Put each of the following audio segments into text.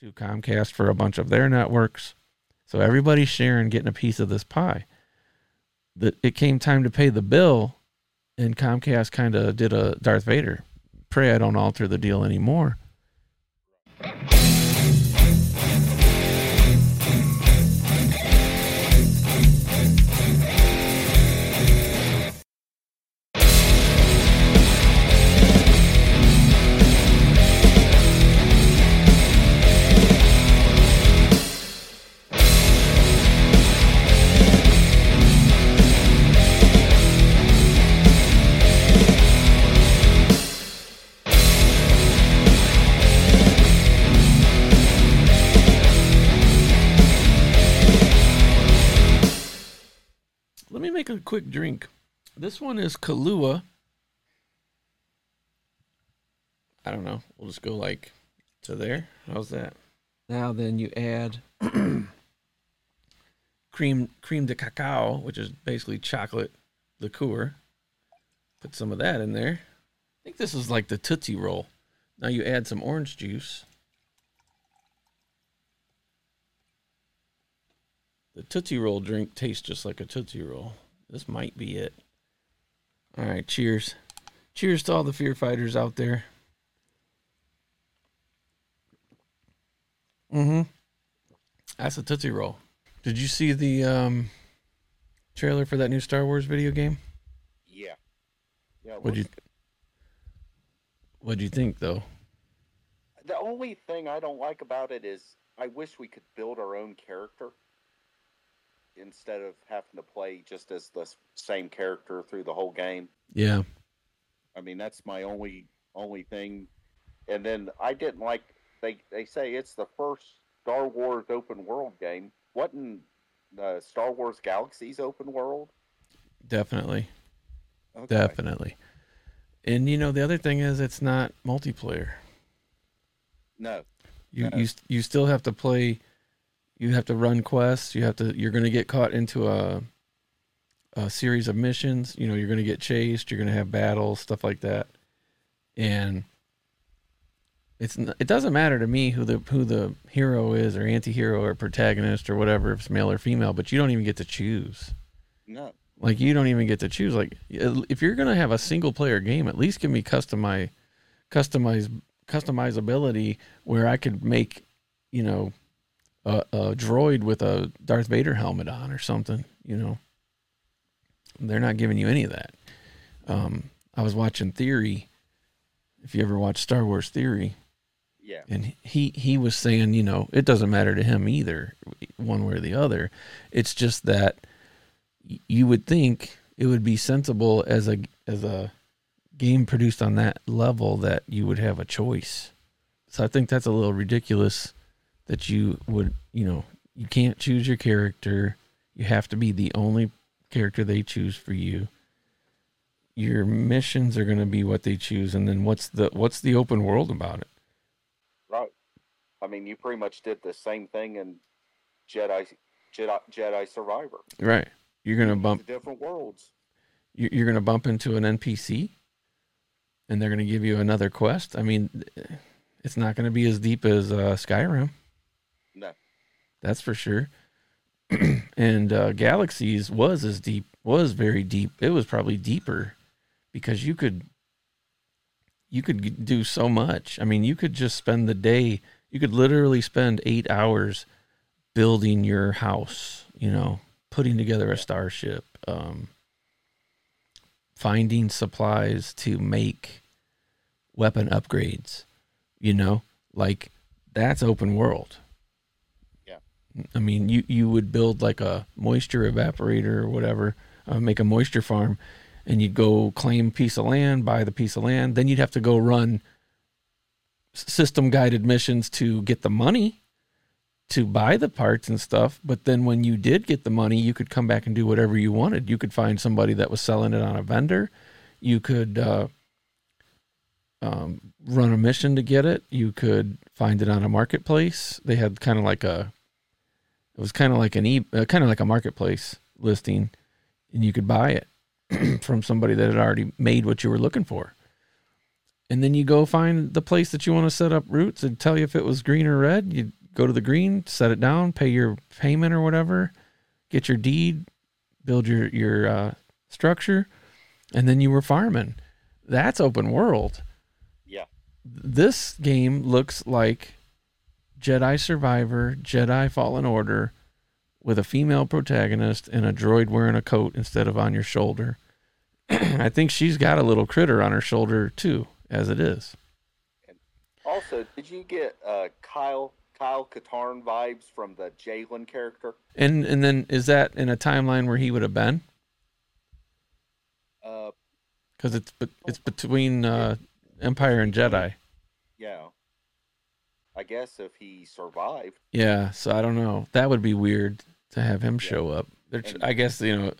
to Comcast for a bunch of their networks. So everybody's sharing, getting a piece of this pie. That it came time to pay the bill, and Comcast kind of did a Darth Vader. Pray I don't alter the deal anymore. Quick drink. This one is Kahlua. I don't know. We'll just go like to there. How's that? Now then you add cream cream de cacao, which is basically chocolate liqueur. Put some of that in there. I think this is like the Tootsie Roll. Now you add some orange juice. The Tootsie Roll drink tastes just like a Tootsie Roll. This might be it. All right, cheers. Cheers to all the fear fighters out there. Mm-hmm. That's a Tootsie Roll. Did you see the um, trailer for that new Star Wars video game? Yeah. Yeah. What'd you. What'd you think though? The only thing I don't like about it is I wish we could build our own character instead of having to play just as the same character through the whole game. Yeah. I mean, that's my only only thing. And then I didn't like they they say it's the first Star Wars open world game. Wasn't uh, Star Wars Galaxies open world? Definitely. Okay. Definitely. And you know the other thing is it's not multiplayer. No. You Yeah. you you still have to play. You have to run quests. You have to. You're going to get caught into a a series of missions. You know, you're going to get chased. You're going to have battles, stuff like that. And it's it doesn't matter to me who the who the hero is or anti-hero or protagonist or whatever if it's male or female, but you don't even get to choose. No. Like you don't even get to choose. Like if you're gonna have a single player game, at least give me customize, customize, customizability where I could make, you know, a, a droid with a Darth Vader helmet on or something. You know, they're not giving you any of that. Um, I was watching Theory. If you ever watch Star Wars Theory, Yeah. and he he was saying you know it doesn't matter to him either one way or the other it's just that you would think it would be sensible as a as a game produced on that level that you would have a choice so i think that's a little ridiculous that you would you know you can't choose your character you have to be the only character they choose for you your missions are going to be what they choose and then what's the what's the open world about it Right. I mean, you pretty much did the same thing in Jedi Jedi Jedi Survivor. Right. You're gonna The bump. different worlds. you- You're gonna bump into an NPC, and they're gonna give you another quest. I mean, it's not gonna be as deep as uh, Skyrim. No. That's for sure. and uh, Galaxies was as deep, was very deep. It was probably deeper because you could, you could do so much. I mean, you could just spend the day. You could literally spend eight hours building your house. You know, putting together a starship, um, finding supplies to make weapon upgrades. You know, like that's open world. I mean, you you would build like a moisture evaporator or whatever, uh, make a moisture farm, and you'd go claim piece of land, buy the piece of land. Then you'd have to go run system guided missions to get the money to buy the parts and stuff. But then when you did get the money, you could come back and do whatever you wanted. You could find somebody that was selling it on a vendor. You could uh, um, run a mission to get it. You could find it on a marketplace. They had kind of like a, it was kind of like an e, uh, kind of like a marketplace listing, and you could buy it from somebody that had already made what you were looking for. and then you go find the place that you want to set up roots and tell you if it was green or red. You go to the green, set it down, pay your payment or whatever, get your deed, build your your uh, structure, and then you were farming. That's open world. Yeah. This game looks like Jedi Survivor, Jedi Fallen Order, with a female protagonist and a droid wearing a coat instead of on your shoulder. I think she's got a little critter on her shoulder too, as it is. Also, did you get uh, Kyle Kyle Katarn vibes from the Jaylen character? And and then is that in a timeline where he would have been? Uh, Because it's be- it's between uh, Empire and Jedi. yeah. I guess if he survived, Yeah, so I don't know. That would be weird to have him Yeah. show up. And- I guess you know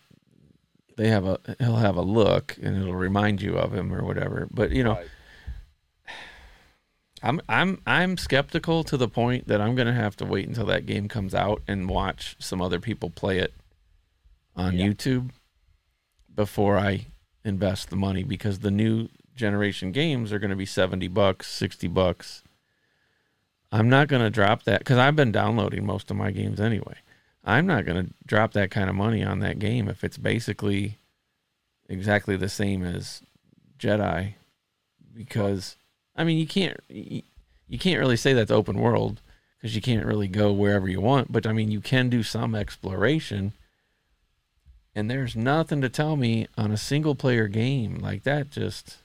they have a he'll have a look and it'll remind you of him or whatever. But you know, right, I'm I'm I'm skeptical to the point that I'm gonna have to wait until that game comes out and watch some other people play it on Yeah. YouTube before I invest the money because the new generation games are gonna be seventy bucks, sixty bucks. I'm not gonna drop that because I've been downloading most of my games anyway. I'm not gonna drop that kind of money on that game if it's basically exactly the same as Jedi because I mean, you can't you, you can't really say that's open world because you can't really go wherever you want. But I mean, you can do some exploration. And there's nothing to tell me on a single player game like that. Just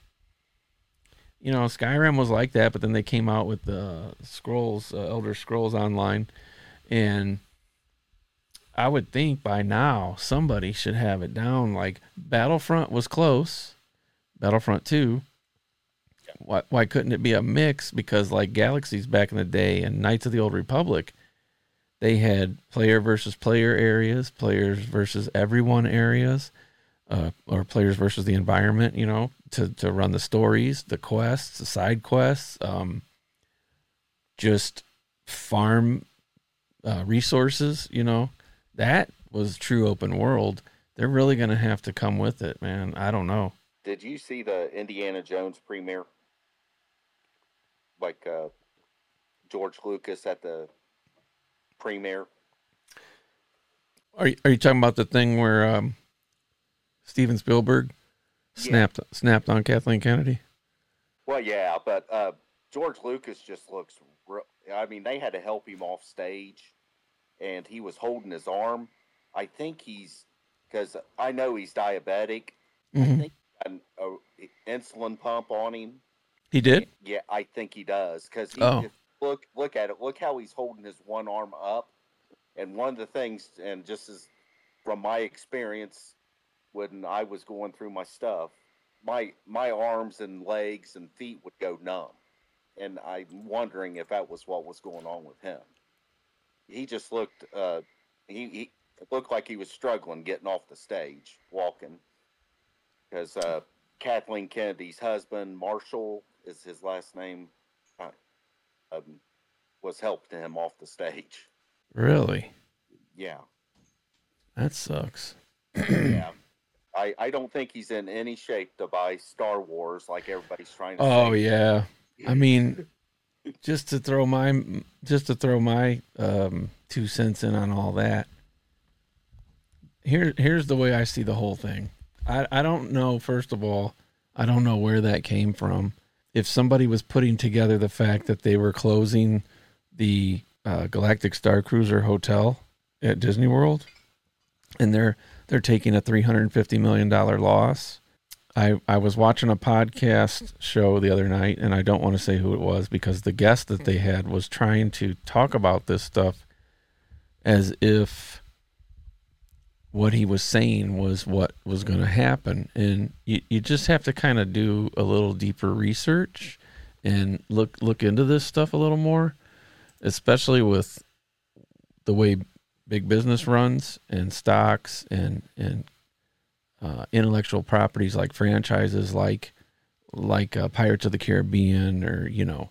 you know, Skyrim was like that, but then they came out with the Scrolls, uh, Elder Scrolls Online, and I would think by now somebody should have it down. Like Battlefront was close, Battlefront Two why why couldn't it be a mix? Because like Galaxies back in the day and Knights of the Old Republic, they had player versus player areas, players versus everyone areas, uh, or players versus the environment. You know, to to run the stories, the quests, the side quests, um, just farm uh, resources. You know, that was true open world. They're really gonna have to come with it, man. I don't know. did you see the Indiana Jones premiere? Like uh, George Lucas at the premiere. Are you, are you talking about the thing where um, Steven Spielberg Yeah. snapped snapped on Kathleen Kennedy? Well, yeah, but uh, George Lucas just looks. Real, I mean, they had to help him off stage, and he was holding his arm. I think he's because I know he's diabetic. I Mhm. think an a insulin pump on him. He did. Yeah, I think he does because he Oh. look look at it. Look how he's holding his one arm up, and one of the things, and just as from my experience when I was going through my stuff, my my arms and legs and feet would go numb, and I'm wondering if that was what was going on with him. He just looked. Uh, he, he looked like he was struggling getting off the stage, walking, because uh, Kathleen Kennedy's husband, Marshall, is his last name, uh, um, was helping him off the stage. Really? Yeah, That sucks. yeah. I, I don't think he's in any shape to buy Star Wars like everybody's trying to Oh say. yeah. I mean, just to throw my just to throw my um, two cents in on all that. Here here's the way I see the whole thing. I I don't know. First of all, I don't know where that came from. If somebody was putting together the fact that they were closing the uh, Galactic Star Cruiser hotel at Disney World, and they're they're taking a three hundred and fifty million dollar loss. I I was watching a podcast show the other night, and I don't want to say who it was because the guest that they had was trying to talk about this stuff as if what he was saying was what was going to happen, and you you just have to kind of do a little deeper research and look look into this stuff a little more, especially with the way big business runs and stocks and and uh, intellectual properties like franchises like like uh, Pirates of the Caribbean or you know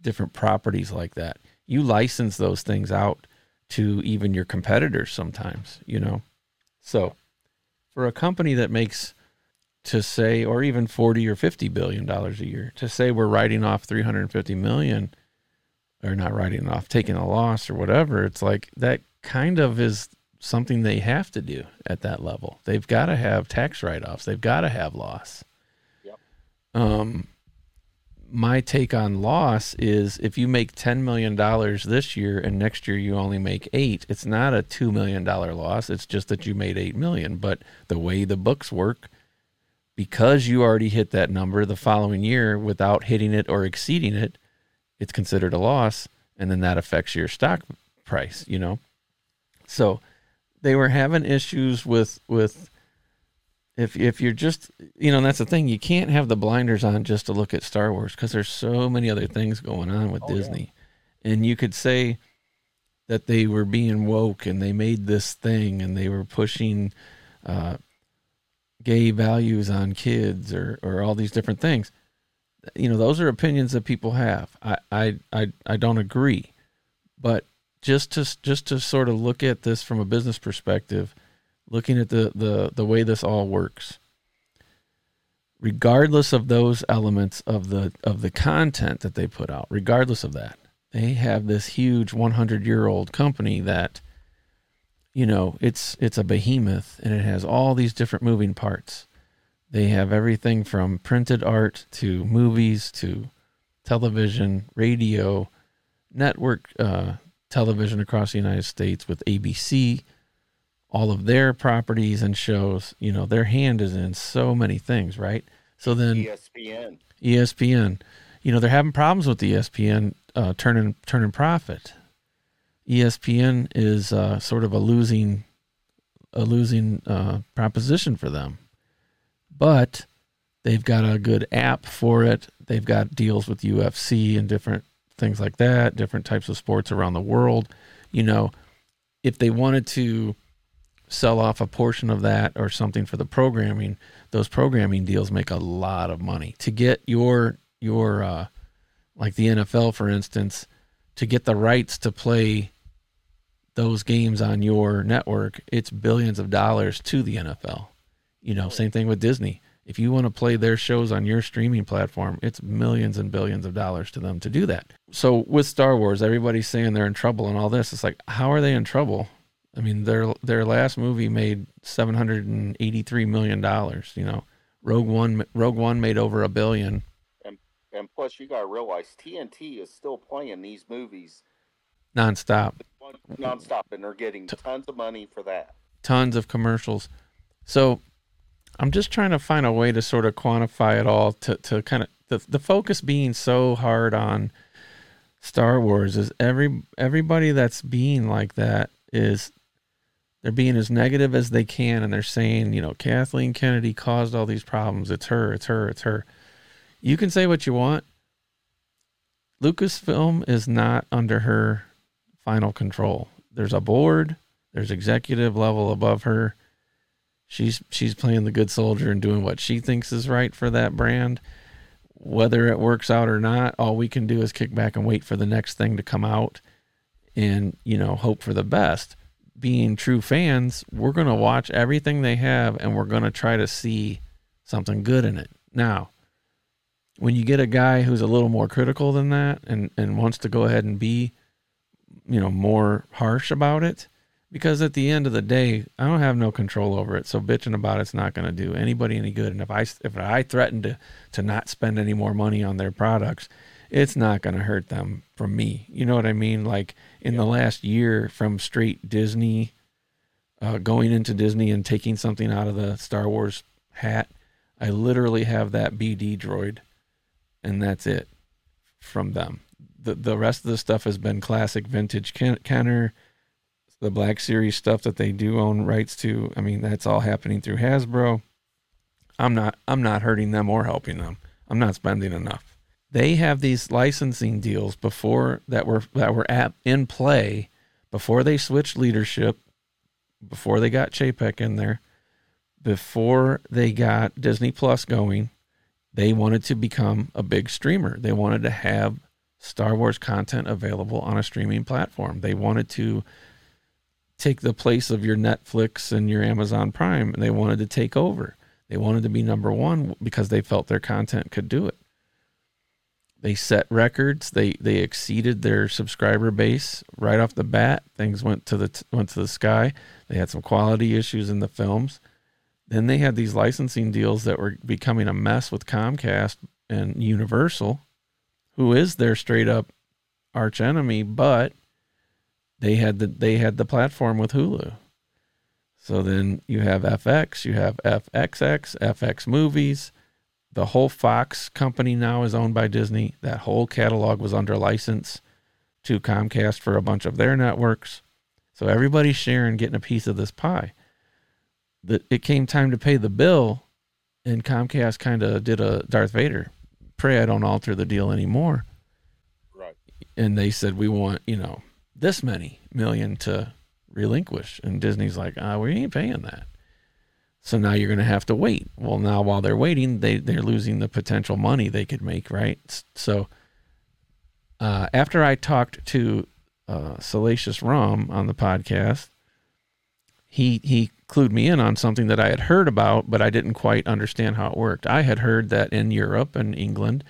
different properties like that. You license those things out to even your competitors sometimes, you know. So for a company that makes to say, or even 40 or 50 billion dollars a year, to say we're writing off 350 million or not writing off, taking a loss or whatever, it's like that kind of is something they have to do at that level. They've got to have tax write offs, they've got to have loss. Yep. Um, my take on loss is if you make $10 million this year and next year you only make eight, it's not a $2 million loss. It's just that you made 8 million. But the way the books work, because you already hit that number the following year without hitting it or exceeding it, it's considered a loss. And then that affects your stock price, you know? So they were having issues with, with, if if you're just you know that's the thing you can't have the blinders on just to look at Star Wars because there's so many other things going on with Oh, yeah. Disney, and you could say that they were being woke and they made this thing and they were pushing uh, gay values on kids or or all these different things. You know those are opinions that people have. I I I, I don't agree, but just to just to sort of look at this from a business perspective looking at the, the, the way this all works, regardless of those elements of the of the content that they put out, regardless of that, they have this huge 100 year old company that, you know, it's it's a behemoth and it has all these different moving parts. They have everything from printed art to movies to television, radio, network uh, television across the United States with ABC all of their properties and shows. You know, their hand is in so many things, right? So then ESPN. ESPN, you know, they're having problems with ESPN uh, turning turning profit. ESPN is uh, sort of a losing a losing uh, proposition for them, but they've got a good app for it. They've got deals with UFC and different things like that, different types of sports around the world. You know, if they wanted to sell off a portion of that or something for the programming, those programming deals make a lot of money. To get your your uh, like the NFL for instance, to get the rights to play those games on your network, it's billions of dollars to the NFL. You know, same thing with Disney. If you want to play their shows on your streaming platform, it's millions and billions of dollars to them to do that. So with Star Wars, everybody's saying they're in trouble and all this. It's like, how are they in trouble? I mean, their their last movie made seven hundred and eighty three million dollars. You know, Rogue One Rogue One made over a billion. And plus, you got to realize TNT is still playing these movies nonstop, nonstop, and they're getting tons of money for that. tons of commercials. So, I'm just trying to find a way to sort of quantify it all to to kind of the the focus being so hard on Star Wars is every everybody that's being like that is they're being as negative as they can and they're saying, you know, Kathleen Kennedy caused all these problems. It's her, it's her, it's her. You can say what you want. Lucasfilm is not under her final control. There's a board, there's executive level above her. She's she's playing the good soldier and doing what she thinks is right for that brand. Whether it works out or not, all we can do is kick back and wait for the next thing to come out and, you know, hope for the best. Being true fans, we're going to watch everything they have and we're going to try to see something good in it. Now, when you get a guy who's a little more critical than that and, and wants to go ahead and be, you know, more harsh about it, because at the end of the day, I don't have no control over it. So bitching about it's not going to do anybody any good. And if I if I threaten to to not spend any more money on their products, it's not going to hurt them from me. You know what I mean? Like in the last year, from straight Disney, uh, going into Disney and taking something out of the Star Wars hat, I literally have that BD droid, and that's it from them. The the rest of the stuff has been classic vintage Ken- Kenner the Black Series stuff that they do own rights to. I mean, that's all happening through Hasbro. I'm not I'm not hurting them or helping them. I'm not spending enough. They have these licensing deals before that were that were at in play before they switched leadership, before they got Chapek in there, before they got Disney Plus going. They wanted to become a big streamer. They wanted to have Star Wars content available on a streaming platform. They wanted to take the place of your Netflix and your Amazon Prime, and they wanted to take over. They wanted to be number one because they felt their content could do it. They set records. They they exceeded their subscriber base right off the bat. Things went to the went to the sky. They had some quality issues in the films. Then they had these licensing deals that were becoming a mess with Comcast and Universal, who is their straight up arch enemy, but they had the they had the platform with Hulu. So then you have FX, you have FXX, FX Movies. The whole Fox company now is owned by Disney. That whole catalog was under license to Comcast for a bunch of their networks. So everybody's sharing, getting a piece of this pie. That it came time to pay the bill, and Comcast kind of did a Darth Vader, pray I don't alter the deal anymore. Right. And they said we want you know this many million to relinquish. And Disney's like, ah, we ain't paying that. So now you're going to have to wait. Well, now while they're waiting, they they're losing the potential money they could make, right? So uh, after I talked to uh, Salacious Rom on the podcast, he he clued me in on something that I had heard about, but I didn't quite understand how it worked. I had heard that in Europe and England,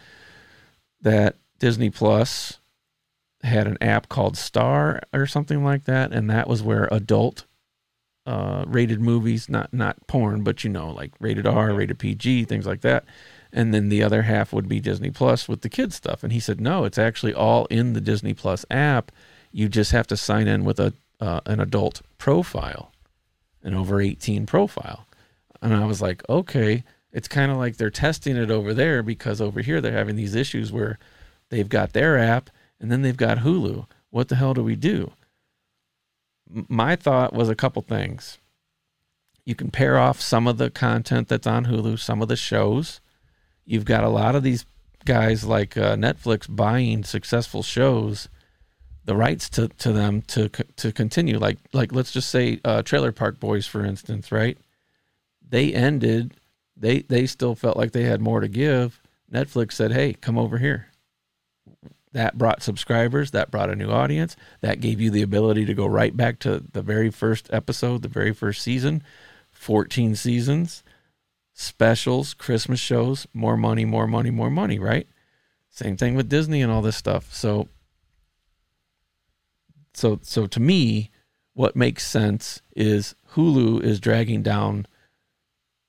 that Disney Plus had an app called Star or something like that, and that was where adult uh, rated movies, not not porn, but you know, like rated R, rated PG, things like that. And then the other half would be Disney Plus with the kids stuff. And he said, no, it's actually all in the Disney Plus app. You just have to sign in with a uh, an adult profile, an over 18 profile. And I was like, okay, it's kind of like they're testing it over there because over here they're having these issues where they've got their app and then they've got Hulu. What the hell do we do? My thought was a couple things. You can pair off some of the content that's on Hulu, some of the shows. You've got a lot of these guys like uh, Netflix buying successful shows, the rights to, to them to to continue. Like like let's just say uh, Trailer Park Boys, for instance, right? They ended. They they still felt like they had more to give. Netflix said, "Hey, come over here that brought subscribers that brought a new audience that gave you the ability to go right back to the very first episode the very first season. 14 seasons specials christmas shows more money more money more money right? Same thing with disney and all this stuff. So so so to me what makes sense is hulu is dragging down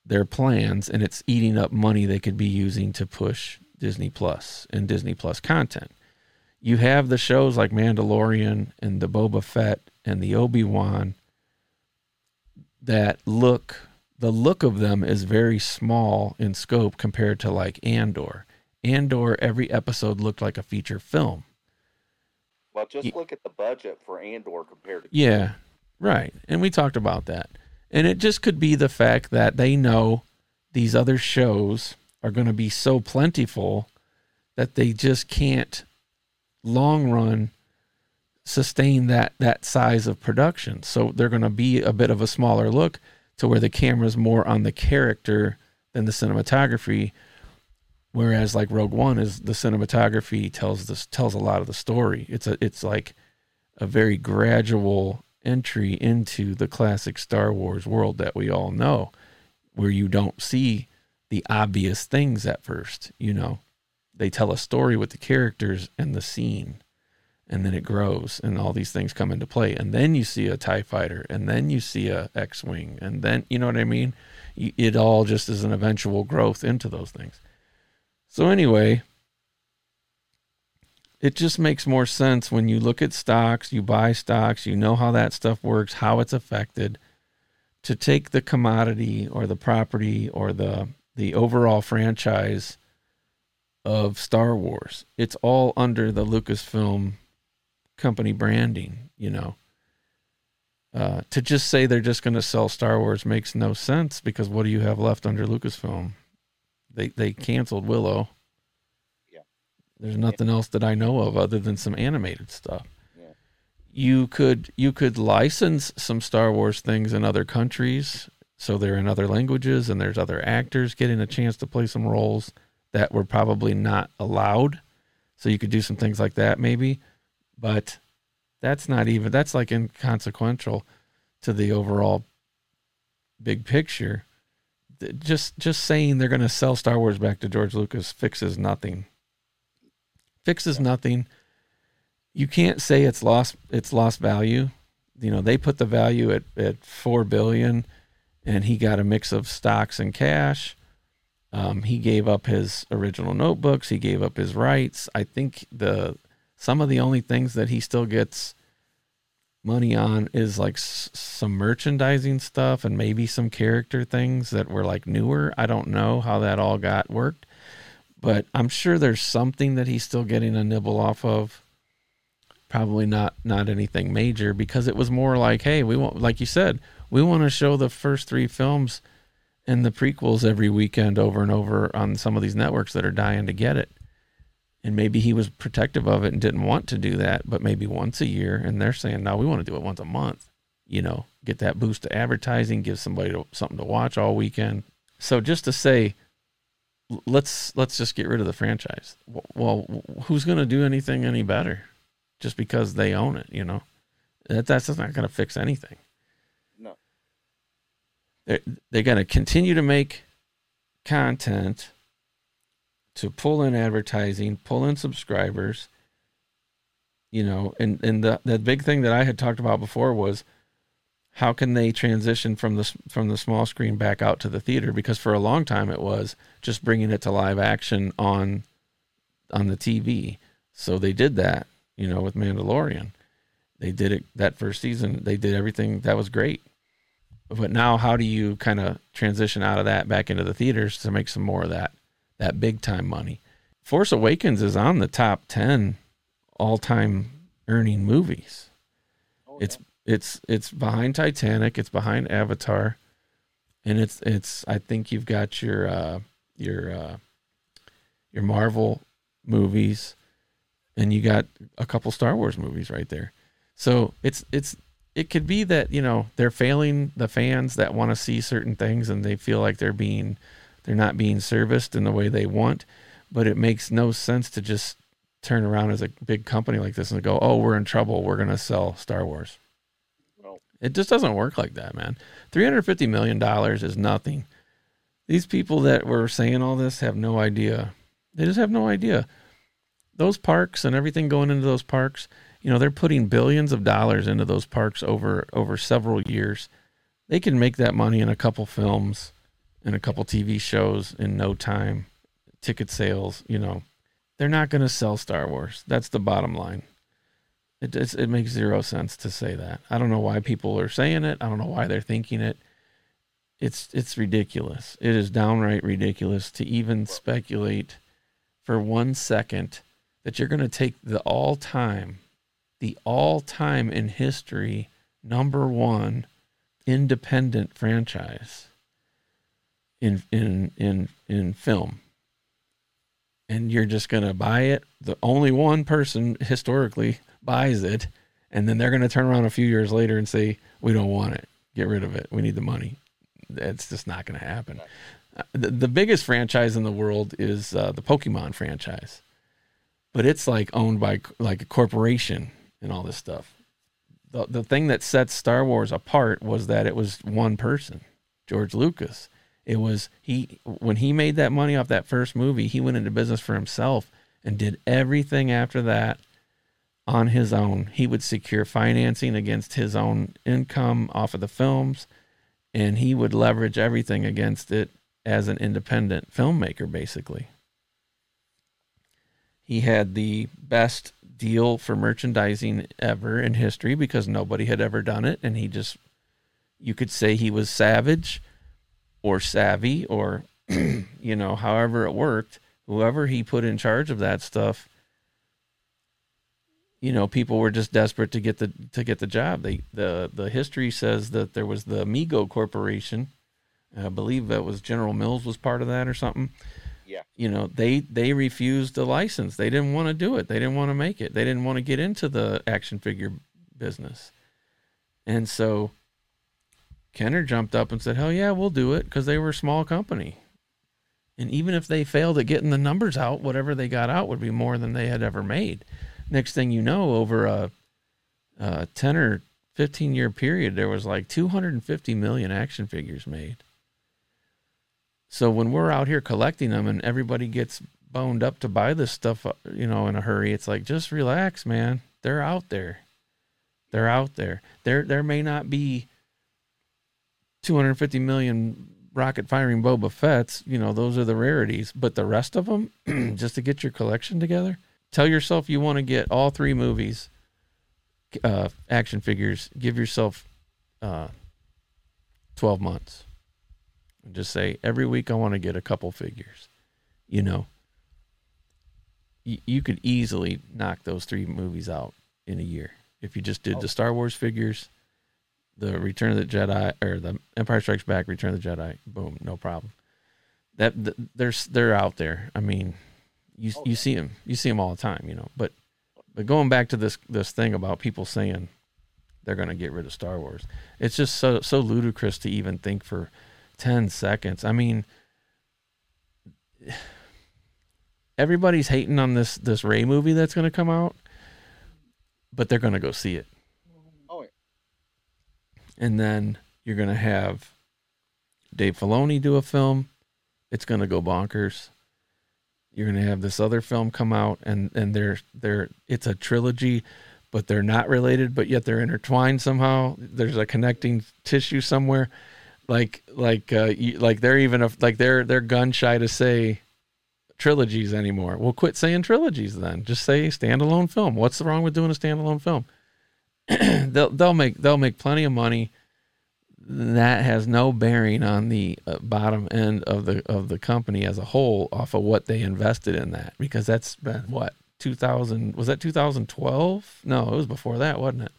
their plans and it's eating up money they could be using to push Disney Plus and Disney Plus content you have the shows like Mandalorian and the Boba Fett and the Obi Wan that look the look of them is very small in scope compared to like Andor. Andor, every episode looked like a feature film. Well, just look at the budget for Andor compared to. Yeah, right. And we talked about that. And it just could be the fact that they know these other shows are going to be so plentiful that they just can't long run sustain that that size of production. So they're going to be a bit of a smaller look to where the camera's more on the character than the cinematography. Whereas like Rogue One is the cinematography tells this tells a lot of the story. It's a it's like a very gradual entry into the classic Star Wars world that we all know, where you don't see the obvious things at first, you know they tell a story with the characters and the scene and then it grows and all these things come into play. And then you see a tie fighter and then you see a x-wing and then you know what i mean? It all just is an eventual growth into those things. So anyway it just makes more sense when you look at stocks you buy stocks you know how that stuff works how it's affected to take the commodity or the property or the the overall franchise of Star Wars. It's all under the Lucasfilm company branding, you know. Uh, to just say they're just going to sell Star Wars makes no sense because what do you have left under Lucasfilm? They they canceled Willow. Yeah. There's nothing else that I know of other than some animated stuff. Yeah. You could you could license some Star Wars things in other countries, so they're in other languages and there's other actors getting a chance to play some roles that were probably not allowed. So you could do some things like that maybe, but that's not even that's like inconsequential to the overall big picture. just just saying they're going to sell Star Wars back to George Lucas fixes nothing. Fixes nothing. You can't say it's lost it's lost value. You know, they put the value at at 4 billion and he got a mix of stocks and cash. Um, he gave up his original notebooks. He gave up his rights. I think the some of the only things that he still gets money on is like s- some merchandising stuff and maybe some character things that were like newer. I don't know how that all got worked, but I'm sure there's something that he's still getting a nibble off of. Probably not not anything major because it was more like, hey, we want like you said, we want to show the first three films and the prequels every weekend over and over on some of these networks that are dying to get it. And maybe he was protective of it and didn't want to do that, but maybe once a year. And they're saying, no, we want to do it once a month. You know, get that boost to advertising, give somebody to, something to watch all weekend. So just to say, let's let's just get rid of the franchise. Well, who's going to do anything any better just because they own it? You know, that that's not going to fix anything. They're, they're going to continue to make content to pull in advertising, pull in subscribers, you know, and, and the, the big thing that I had talked about before was how can they transition from the, from the small screen back out to the theater? Because for a long time it was just bringing it to live action on, on the TV. So they did that, you know, with Mandalorian. They did it that first season. They did everything that was great but now how do you kind of transition out of that back into the theaters to make some more of that that big time money? Force awakens is on the top 10 all-time earning movies. Oh, it's it's it's behind titanic it's behind avatar and it's it's i think you've got your uh your uh your marvel movies and you got a couple star wars movies right there. So it's it's it could be that you know they're failing the fans that want to see certain things and they feel like they're being they're not being serviced in the way they want but it makes no sense to just turn around as a big company like this and go oh we're in trouble. We're going to sell star wars. Well, it just doesn't work like that man. 350 million dollars is nothing. These people that were saying all this have no idea. They just have no idea. Those parks and everything going into those parks you know they're putting billions of dollars into those parks over over several years. They can make that money in a couple films and a couple tv shows in no time ticket sales you know. They're not going to sell star wars. That's the bottom line. It, it's, it makes zero sense to say that. I don't know why people are saying it. I don't know why they're thinking it. It's it's ridiculous. It is downright ridiculous to even speculate for one second that you're going to take the all time the all time in history number one independent franchise in in in in film. And you're just going to buy it. The only one person historically buys it and then they're going to turn around a few years later and say we don't want it. Get rid of it. We need the money. That's just not going to happen. Uh, the, the biggest franchise in the world is uh, the pokemon franchise. But it's like owned by like a corporation and all this stuff. The the thing that sets Star Wars apart was that it was one person, George Lucas. It was he when he made that money off that first movie, he went into business for himself and did everything after that on his own. He would secure financing against his own income off of the films and he would leverage everything against it as an independent filmmaker basically he had the best deal for merchandising ever in history because nobody had ever done it. And he just you could say he was savage or savvy or you know however it worked whoever he put in charge of that stuff you know people were just desperate to get the to get the job. They the the history says that there was the Mego corporation. I believe that was general mills was part of that or something yeah. you know they they refused the license. They didn't want to do it. They didn't want to make it. They didn't want to get into the action figure business. And so kenner jumped up and said hell yeah we'll do it because they were a small company. And even if they failed at getting the numbers out whatever they got out would be more than they had ever made. Next thing you know over a, a 10 or 15 year period there was like 250 million action figures made So when we're out here collecting them and everybody gets boned up to buy this stuff, uh, you know, in a hurry, it's like just relax, man. They're out there. They're out there. There there may not be 250 million rocket firing Boba Fett's, you know, those are the rarities, but the rest of them just to get your collection together, tell yourself you want to get all three movies uh action figures, give yourself uh 12 months. And just say every week I want to get a couple figures. You know, you, you could easily knock those three movies out in a year if you just did Oh. the Star Wars figures, the Return of the Jedi, or the Empire Strikes Back, Return of the Jedi. Boom, no problem. That th- they're they're out there. I mean, you Oh, you see them, you see them all the time, you know. But but going back to this this thing about people saying they're going to get rid of Star Wars, it's just so so ludicrous to even think for ten seconds. I mean, everybody's hating on this this Rey movie that's going to come out, but they're going to go see it, Oh, yeah. and then you're going to have Dave Filoni do a film. It's going to go bonkers. You're going to have this other film come out, and and they're they're it's a trilogy, but they're not related, but yet they're intertwined somehow. There's a connecting tissue somewhere, like like uh, you, like they're even a, like they're they're gun shy to say trilogies anymore. Well, quit saying trilogies then. Just say standalone film. What's the wrong with doing a standalone film? they'll they'll make they'll make plenty of money. That has no bearing on the uh, bottom end of the of the company as a whole off of what they invested in that because that's been what 2000 was that 2012? No, it was before that, wasn't it?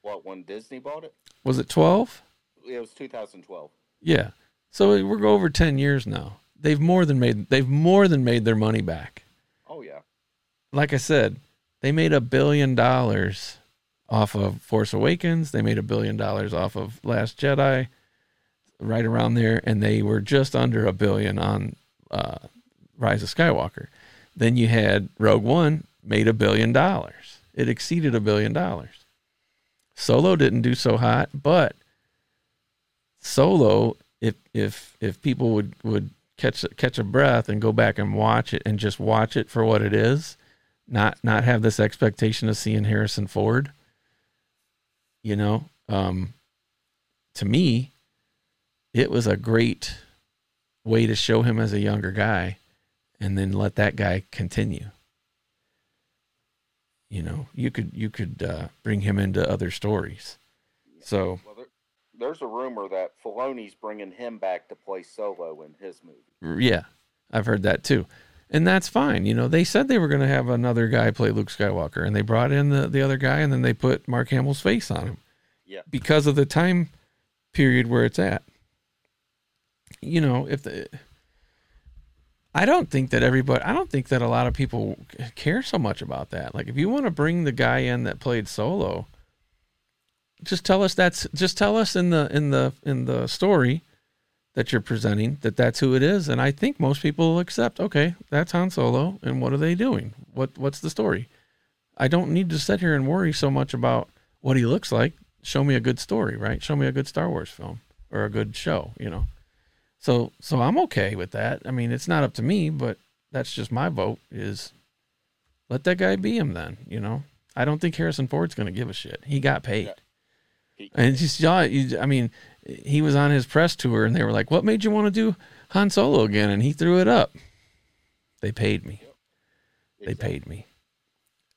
What when Disney bought it? Was it 12? It was 2012. Yeah. So we're over 10 years now. They've more than made they've more than made their money back. Oh yeah. like I said, they made a billion dollars off of Force Awakens. They made a billion dollars off of Last Jedi, right around there, and they were just under a billion on uh, Rise of Skywalker. Then you had Rogue One made a billion dollars. It exceeded a billion dollars. Solo didn't do so hot, but Solo, if if if people would would catch catch a breath and go back and watch it and just watch it for what it is, not not have this expectation of seeing Harrison Ford. You know, um, to me, it was a great way to show him as a younger guy, and then let that guy continue. You know, you could you could uh, bring him into other stories. So there's a rumor that Filoni's bringing him back to play Solo in his movie. Yeah, I've heard that too. And that's fine. You know, they said they were going to have another guy play Luke Skywalker, and they brought in the, the other guy, and then they put Mark Hamill's face on him Yeah. because of the time period where it's at. You know, if the. I don't think that everybody, I don't think that a lot of people care so much about that. Like, if you want to bring the guy in that played Solo, just tell us that's, just tell us in the, in the, in the story that you're presenting that that's who it is. And i think most people will accept okay that's han solo and what are they doing? What what's the story? I don't need to sit here and worry so much about what he looks like. Show me a good story right? Show me a good star wars film or a good show you know? So so i'm okay with that. I mean it's not up to me but that's just my vote is let that guy be him then you know? I don't think harrison ford's going to give a shit. He got paid. Yeah. And just yeah, you, I mean, he was on his press tour, and they were like, "What made you want to do Han Solo again?" And he threw it up. They paid me. They paid me.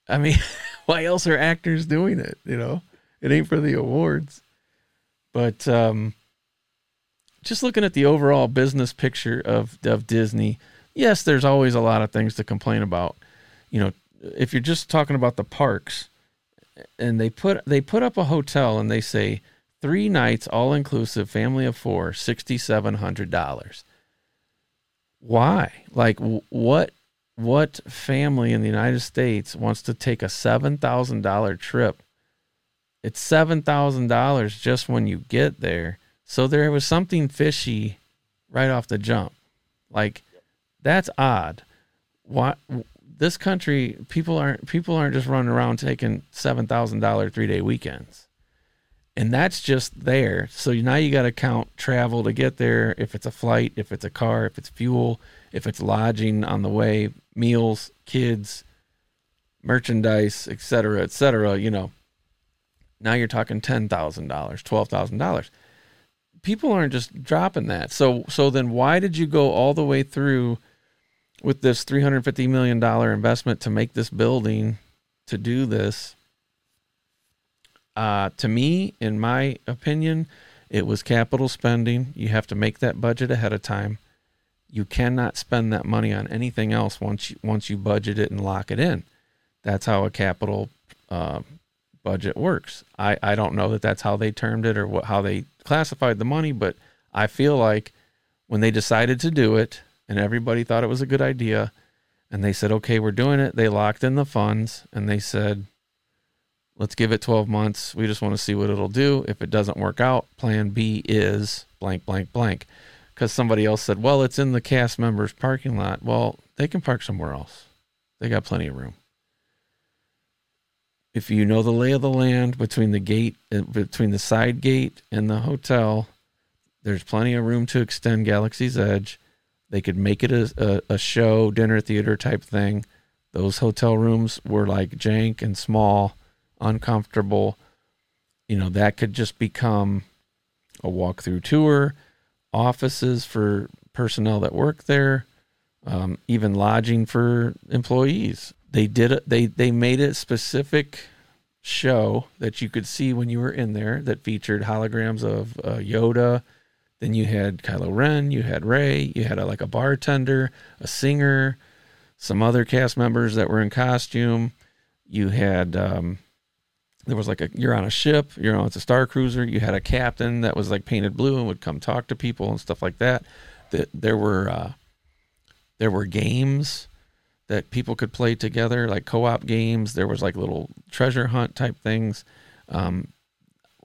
I mean, why else are actors doing it? You know, it ain't for the awards. But um, just looking at the overall business picture of of Disney, yes, there's always a lot of things to complain about. You know, if you're just talking about the parks, and they put they put up a hotel and they say three nights all inclusive, family of four, sixty seven hundred dollars. Why? Like what? What family in the United States wants to take a seven thousand dollar trip? It's seven thousand dollars just when you get there. So there was something fishy right off the jump. Like that's odd. Why? This country, people aren't people aren't just running around taking seven thousand dollar three day weekends. and that's just there. So now you got to count travel to get there. If it's a flight, if it's a car, if it's fuel, if it's lodging on the way, meals, kids, merchandise, et cetera, et cetera. You know, now you're talking ten thousand dollars, twelve thousand dollars. People aren't just dropping that. So so then why did you go all the way through with this three hundred fifty million dollar investment to make this building to do this? Uh, to me, in my opinion, it was capital spending. You have to make that budget ahead of time. You cannot spend that money on anything else once you, once you budget it and lock it in. That's how a capital uh, budget works. I, I don't know that that's how they termed it or what how they classified the money, but I feel like when they decided to do it and everybody thought it was a good idea, and they said, okay, we're doing it. They locked in the funds and they said, let's give it 12 months. We just want to see what it'll do. If it doesn't work out, plan B is blank, blank, blank. Because somebody else said, well, it's in the cast members parking lot. Well, they can park somewhere else. They got plenty of room. If you know the lay of the land between the gate, uh, between the side gate and the hotel, there's plenty of room to extend Galaxy's Edge. They could make it a, a, a show, dinner theater type thing. Those hotel rooms were like jank and small uncomfortable, you know, that could just become a walkthrough tour, offices for personnel that work there, um, even lodging for employees. They did it. They they made a specific show that you could see when you were in there that featured holograms of uh, Yoda. Then you had Kylo Ren, you had Rey, you had a, like a bartender, a singer, some other cast members that were in costume. You had um, there was like a you're on a ship you know it's a star cruiser you had a captain that was like painted blue and would come talk to people and stuff like that. That there were uh, there were games that people could play together like co-op games. There was like little treasure hunt type things. Um,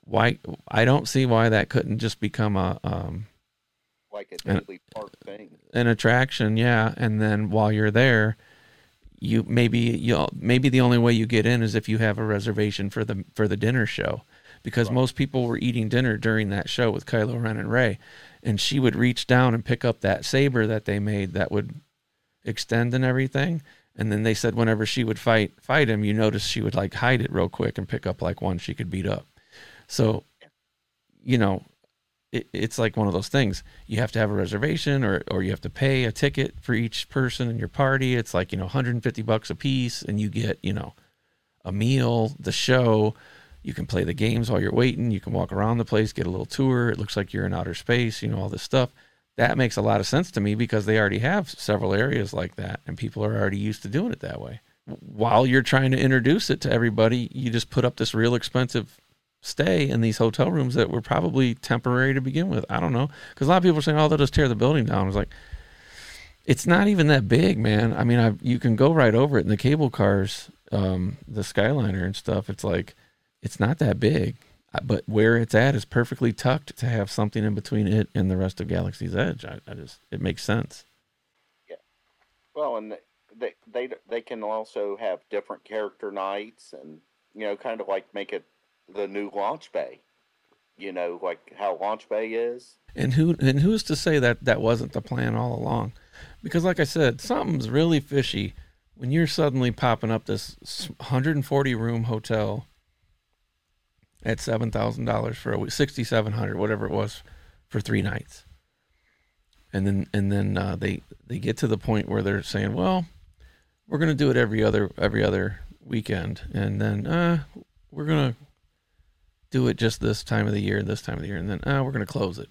why i don't see why that couldn't just become a um, like a daily an, park thing. an attraction yeah. And then while you're there you maybe you maybe the only way you get in is if you have a reservation for the for the dinner show. Because right. most people were eating dinner during that show with Kylo Ren and Rey. And she would reach down and pick up that saber that they made that would extend and everything. And then they said whenever she would fight fight him you notice she would like hide it real quick and pick up like one she could beat up so you know it, it's like one of those things. You have to have a reservation or, or you have to pay a ticket for each person in your party. It's like, you know, 150 bucks a piece and you get, you know, a meal, the show. You can play the games while you're waiting. You can walk around the place, get a little tour. It looks like you're in outer space, you know, all this stuff. That makes a lot of sense to me because they already have several areas like that and people are already used to doing it that way. While you're trying to introduce it to everybody, you just put up this real expensive stay in these hotel rooms that were probably temporary to begin with. I don't know. Because a lot of people are saying, oh, they'll just tear the building down. I was like, it's not even that big, man. I mean, I, you can go right over it in the cable cars, um, the Skyliner and stuff. It's like, it's not that big. But where it's at is perfectly tucked to have something in between it and the rest of Galaxy's Edge. I, I just, it makes sense. Yeah. Well, and they, they, they can also have different character nights and, you know, kind of like make it the new launch bay. You know, like how launch bay is. And who and who's to say that that wasn't the plan all along? Because, like I said, something's really fishy when you're suddenly popping up this 140 room hotel at seven thousand dollars for a week, sixty seven hundred, whatever it was, for three nights. And then and then uh, they they get to the point where they're saying, well, we're gonna do it every other every other weekend, and then uh, we're gonna do it just this time of the year, this time of the year, and then oh, we're going to close it.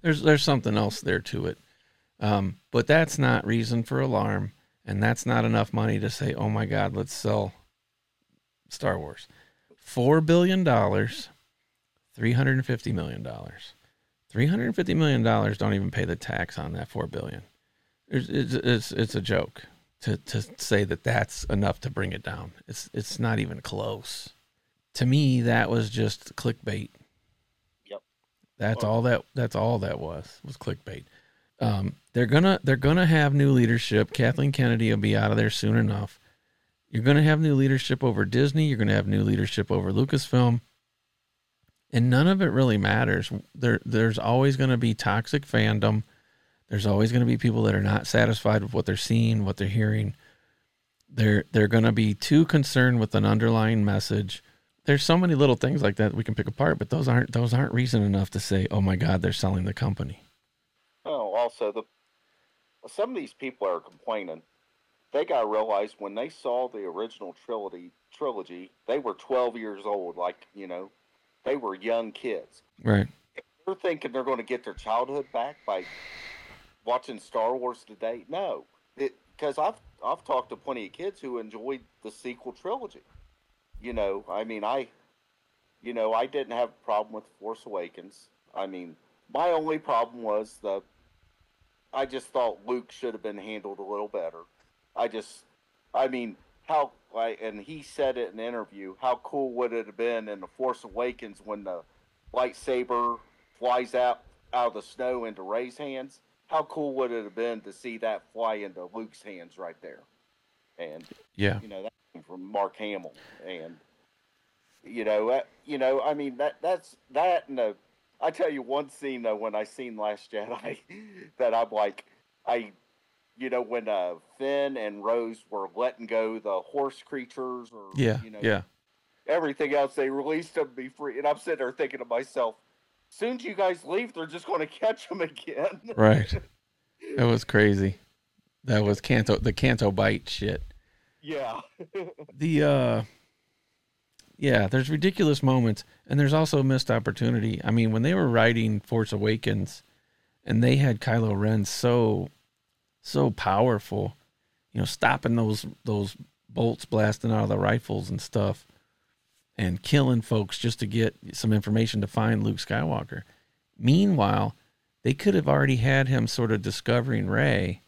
There's there's something else there to it, um, but that's not reason for alarm, and that's not enough money to say, oh my God, let's sell Star Wars. Four billion dollars, three hundred and fifty million dollars. Three hundred and fifty million dollars don't even pay the tax on that four billion. It's, it's, it's, it's a joke to, to say that that's enough to bring it down. It's it's not even close to me that was just clickbait. Yep. That's all that that's all that was was clickbait. Um, they're gonna they're gonna have new leadership. Kathleen Kennedy will be out of there soon enough. You're going to have new leadership over Disney. You're going to have new leadership over Lucasfilm. And none of it really matters. There, there's always going to be toxic fandom. There's always going to be people that are not satisfied with what they're seeing, what they're hearing. They're they're going to be too concerned with an underlying message. There's so many little things like that we can pick apart, but those aren't those aren't reason enough to say, "Oh my God, they're selling the company." Oh, also the some of these people are complaining. They got to realize when they saw the original trilogy, trilogy, they were 12 years old. Like you know, they were young kids. Right. They're thinking they're going to get their childhood back by watching Star Wars today. No, because I've I've talked to plenty of kids who enjoyed the sequel trilogy. You know, I mean, I, you know, I didn't have a problem with Force Awakens. I mean, my only problem was the. I just thought Luke should have been handled a little better. I just, I mean, how like, and he said it in an interview. How cool would it have been in the Force Awakens when the lightsaber flies out out of the snow into Rey's hands? How cool would it have been to see that fly into Luke's hands right there? And Yeah. you know that from Mark Hamill, and you know, you know, I mean that that's that. And I tell you one scene though when I seen Last Jedi that I'm like, I, you know, when uh, Finn and Rose were letting go the horse creatures or Yeah. you know, yeah. everything else, they released them be free, and I'm sitting there thinking to myself, soon as you guys leave, they're just going to catch them again. Right. That was crazy. That was Canto the Canto Bight shit. Yeah. The uh yeah, there's ridiculous moments and there's also missed opportunity. I mean, when they were writing Force Awakens and they had Kylo Ren so so powerful, you know, stopping those those bolts blasting out of the rifles and stuff and killing folks just to get some information to find Luke Skywalker. Meanwhile, they could have already had him sort of discovering Rey.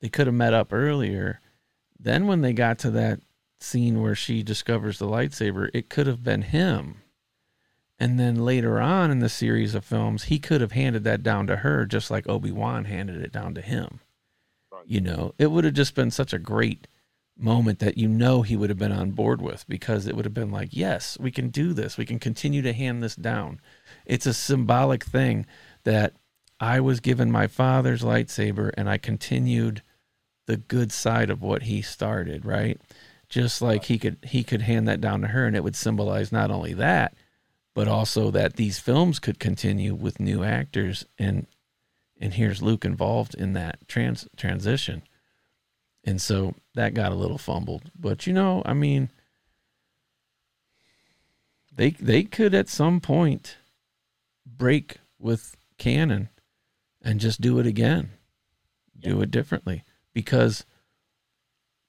They could have met up earlier. Then when they got to that scene where she discovers the lightsaber, it could have been him. And then later on in the series of films, he could have handed that down to her just like Obi-Wan handed it down to him. Right. You know, it would have just been such a great moment that you know he would have been on board with because it would have been like, yes, we can do this. We can continue to hand this down. It's a symbolic thing that I was given my father's lightsaber and I continued the good side of what he started, right? Just like he could he could hand that down to her and it would symbolize not only that, but also that these films could continue with new actors and and here's Luke involved in that trans transition. And so that got a little fumbled. But you know, I mean they they could at some point break with canon and just do it again. Do it differently because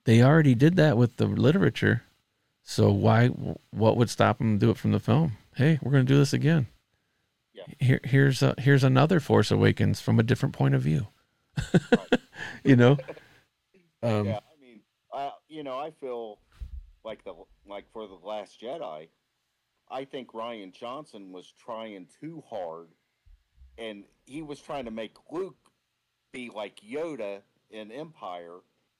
they already did that with the literature. So why what would stop them to do it from the film? Hey, we're going to do this again. Yeah. Here here's a, here's another Force Awakens from a different point of view. you know. Um yeah, I mean, I you know, I feel like the like for the Last Jedi, I think Rian Johnson was trying too hard, and he was trying to make Luke be like Yoda in Empire,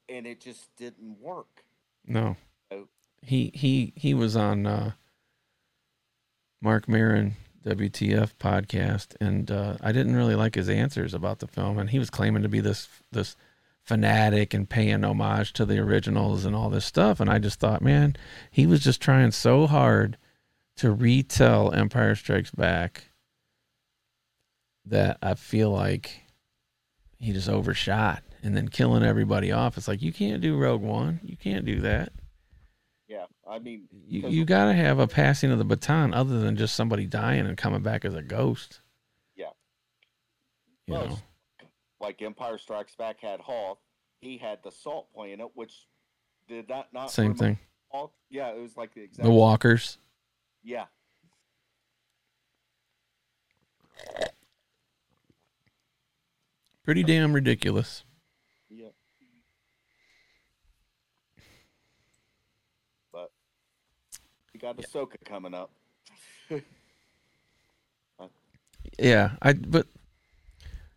and it just didn't work. No. Oh. He he he was on uh Marc Maron WTF podcast and uh I didn't really like his answers about the film and he was claiming to be this this fanatic and paying homage to the originals and all this stuff and I just thought, man, he was just trying so hard to retell Empire Strikes Back that I feel like he just overshot and then killing everybody off. It's like you can't do Rogue One. You can't do that. Yeah, I mean, you, you got to have a passing of the baton other than just somebody dying and coming back as a ghost. Yeah. You Well, know. like Empire Strikes Back had Hoth, he had the Salt Planet, which did that not Same remind thing. Yeah, it was like the exact. The walkers. Yeah, Pretty damn ridiculous. yeah. But you got Ahsoka coming up. Yeah, I but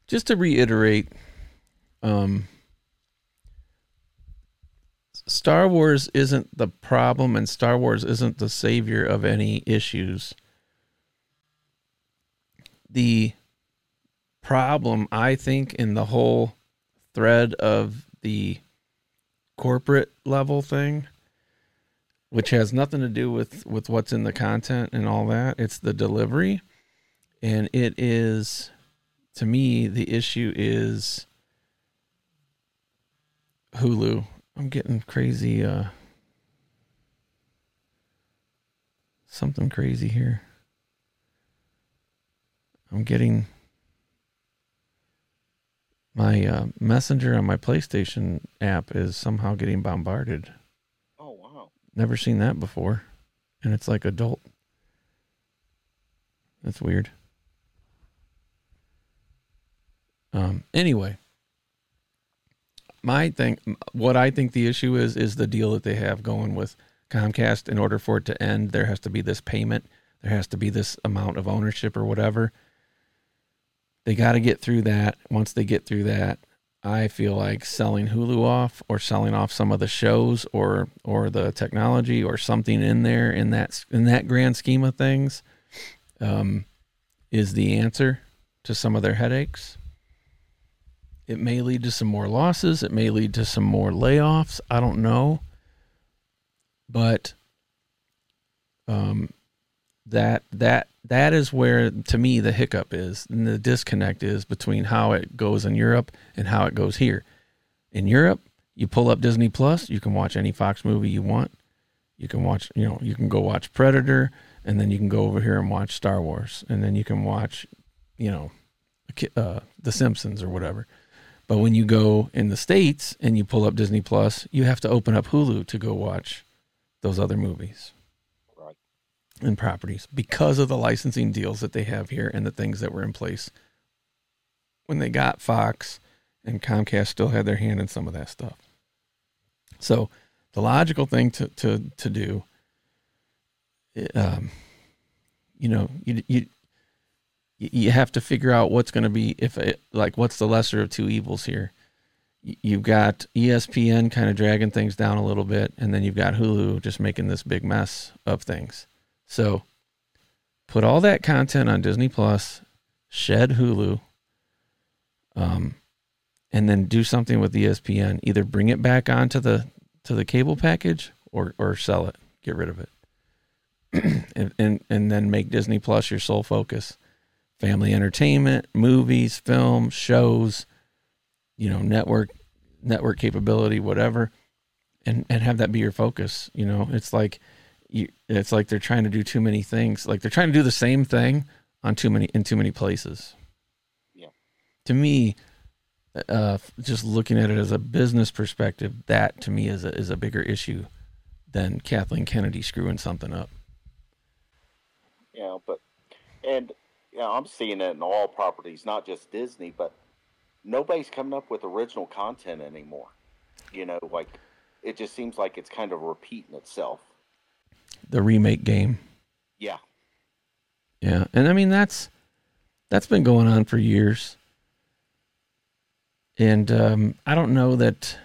just to reiterate um Star Wars isn't the problem, and Star Wars isn't the savior of any issues. The problem, I think, in the whole thread of the corporate level thing, which has nothing to do with with what's in the content and all that. It's the delivery, and it is, to me, the issue is Hulu. I'm getting crazy. Uh, something crazy here. I'm getting my uh, messenger on my PlayStation app is somehow getting bombarded. Never seen that before, and it's like adult. That's weird. Um. Anyway, my thing, what I think the issue is, is the deal that they have going with Comcast. In order for it to end, there has to be this payment. There has to be this amount of ownership or whatever they got to get through that. Once they get through that, I feel like selling Hulu off or selling off some of the shows or or the technology or something in there in that in that grand scheme of things um, is the answer to some of their headaches. It may lead to some more losses. It may lead to some more layoffs. I don't know, but um, that that that is where to me the hiccup is and the disconnect is between how it goes in Europe and how it goes here. In Europe, you pull up Disney Plus, you can watch any Fox movie you want. You can watch, you know, you can go watch Predator and then you can go over here and watch Star Wars and then you can watch, you know, uh, The Simpsons or whatever. But when you go in the States and you pull up Disney Plus, you have to open up Hulu to go watch those other movies and properties because of the licensing deals that they have here and the things that were in place when they got Fox and Comcast still had their hand in some of that stuff. So the logical thing to to to do, um, you know, you you you have to figure out what's going to be if it like what's the lesser of two evils here. You've got ESPN kind of dragging things down a little bit, and then you've got Hulu just making this big mess of things. So put all that content on Disney Plus, shed Hulu, um, and then do something with ESPN. Either bring it back onto the to the cable package or or sell it, get rid of it, and, and and then make Disney Plus your sole focus. Family entertainment, movies, films, shows, you know, network network capability, whatever, and and have that be your focus. You know, it's like you, it's like they're trying to do too many things. Like they're trying to do the same thing on too many in too many places. Yeah. To me, uh, just looking at it as a business perspective, that to me is a, is a bigger issue than Kathleen Kennedy screwing something up. Yeah, but and yeah, I'm seeing it in all properties, not just Disney, but nobody's coming up with original content anymore. You know, like it just seems like it's kind of repeating itself the remake game. Yeah. Yeah, and I mean that's that's been going on for years, and um, I don't know that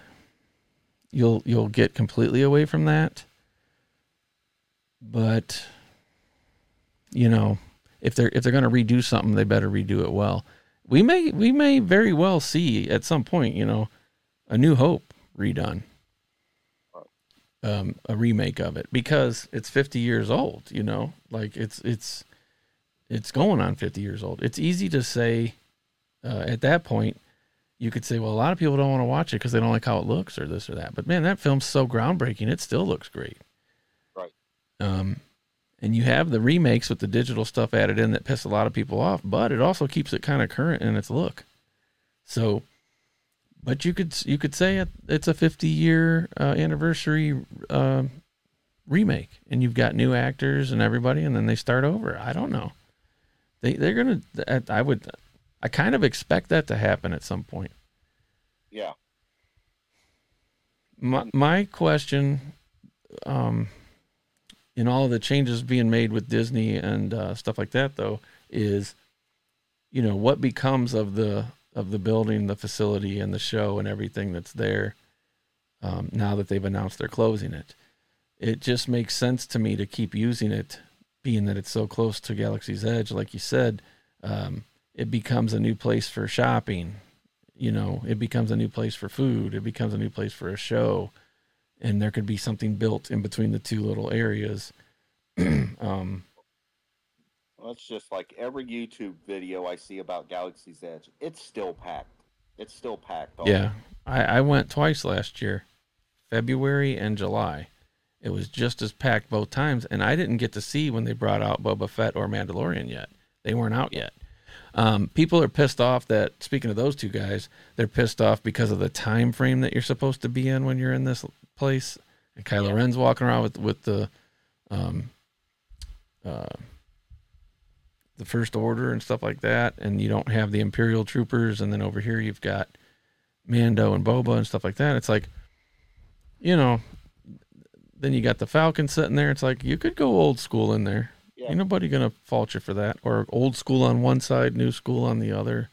you'll you'll get completely away from that, but you know if they're if they're going to redo something, they better redo it well. We may we may very well see at some point, you know, a New Hope redone um, a remake of it because it's 50 years old. You know, like it's it's it's going on 50 years old. It's easy to say uh, at that point. You could say, well, a lot of people don't want to watch it because they don't like how it looks or this or that. But man, that film's so groundbreaking; it still looks great. Right. Um, and you have the remakes with the digital stuff added in that piss a lot of people off, but it also keeps it kind of current in its look. So but you could you could say it's a 50 year uh, anniversary uh, remake, and you've got new actors and everybody, and then they start over. I don't know. They they're gonna. I would. I kind of expect that to happen at some point. Yeah. My my question, um, in all of the changes being made with Disney and uh, stuff like that, though, is, you know, what becomes of the of the building, the facility, and the show and everything that's there. um, now that they've announced they're closing it. It just makes sense to me to keep using it, being that it's so close to Galaxy's Edge. Like you said, um, it becomes a new place for shopping. You know, it becomes a new place for food. It becomes a new place for a show, and there could be something built in between the two little areas. um, well, it's just like every YouTube video I see about Galaxy's Edge. It's still packed. It's still packed. Yeah, I, I went twice last year, February and July. It was just as packed both times, and I didn't get to see when they brought out Boba Fett or Mandalorian yet. They weren't out yet. Um, people are pissed off that speaking of those two guys, they're pissed off because of the time frame that you're supposed to be in when you're in this place. And Kylo yeah. Ren's walking around with with the um, uh, the First Order and stuff like that, and you don't have the Imperial troopers, and then over here you've got Mando and Boba and stuff like that. It's like, you know, then you got the Falcon sitting there. It's like you could go old school in there. Yeah. Ain't nobody gonna fault you for that. Or old school on one side, new school on the other.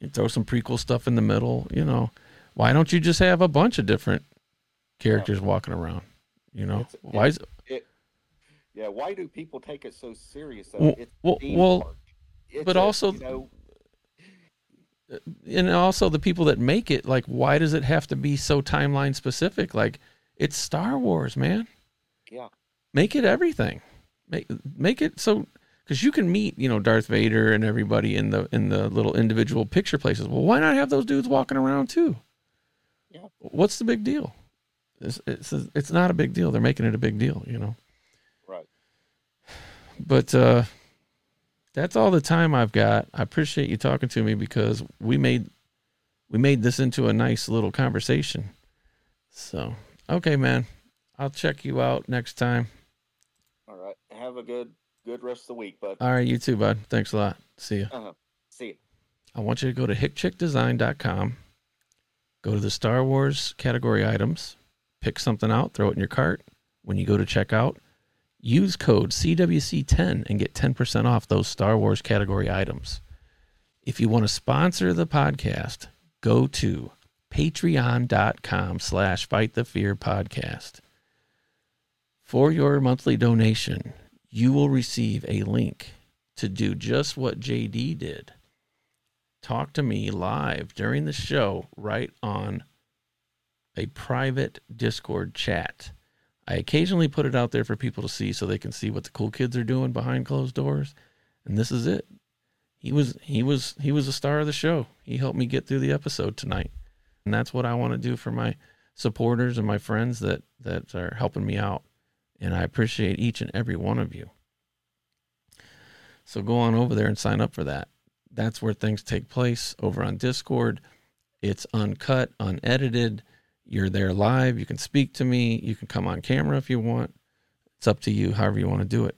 You throw some prequel stuff in the middle. You know, why don't you just have a bunch of different characters yeah. walking around? You know, it's, why is it, yeah? Why do people take it so serious? Well, well, well but a, also, you know, uh, and also the people that make it, like, why does it have to be so timeline specific? Like, it's Star Wars, man. Yeah. Make it everything. Make make it so because you can meet you know Darth Vader and everybody in the in the little individual picture places. Well, why not have those dudes walking around too? Yeah. What's the big deal? It's it's it's not a big deal. They're making it a big deal, you know. But uh that's all the time I've got. I appreciate you talking to me because we made we made this into a nice little conversation. So, okay, man. I'll check you out next time All right. have a good good rest of the week, bud. All right, you too, bud. Thanks a lot. See you. Uh-huh. See you. I want you to go to hickchicdesign.com, go to the Star Wars category items, pick something out, throw it in your cart. When you go to checkout, use code CWC10 and get 10% off those Star Wars category items. If you want to sponsor the podcast, go to patreon.com slash fight the fear podcast. For your monthly donation, you will receive a link to do just what JD did. Talk to me live during the show right on a private Discord chat. I occasionally put it out there for people to see so they can see what the cool kids are doing behind closed doors. And this is it. He was he was he was a star of the show. He helped me get through the episode tonight. And that's what I want to do for my supporters and my friends that that are helping me out. And I appreciate each and every one of you. So go on over there and sign up for that. That's where things take place over on Discord. It's uncut, unedited. You're there live. You can speak to me. You can come on camera if you want. It's up to you, however you want to do it.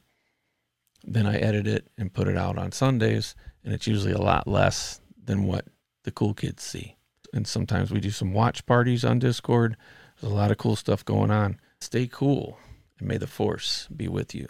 Then I edit it and put it out on Sundays, and it's usually a lot less than what the cool kids see. And sometimes we do some watch parties on Discord. There's a lot of cool stuff going on. Stay cool and may the force be with you.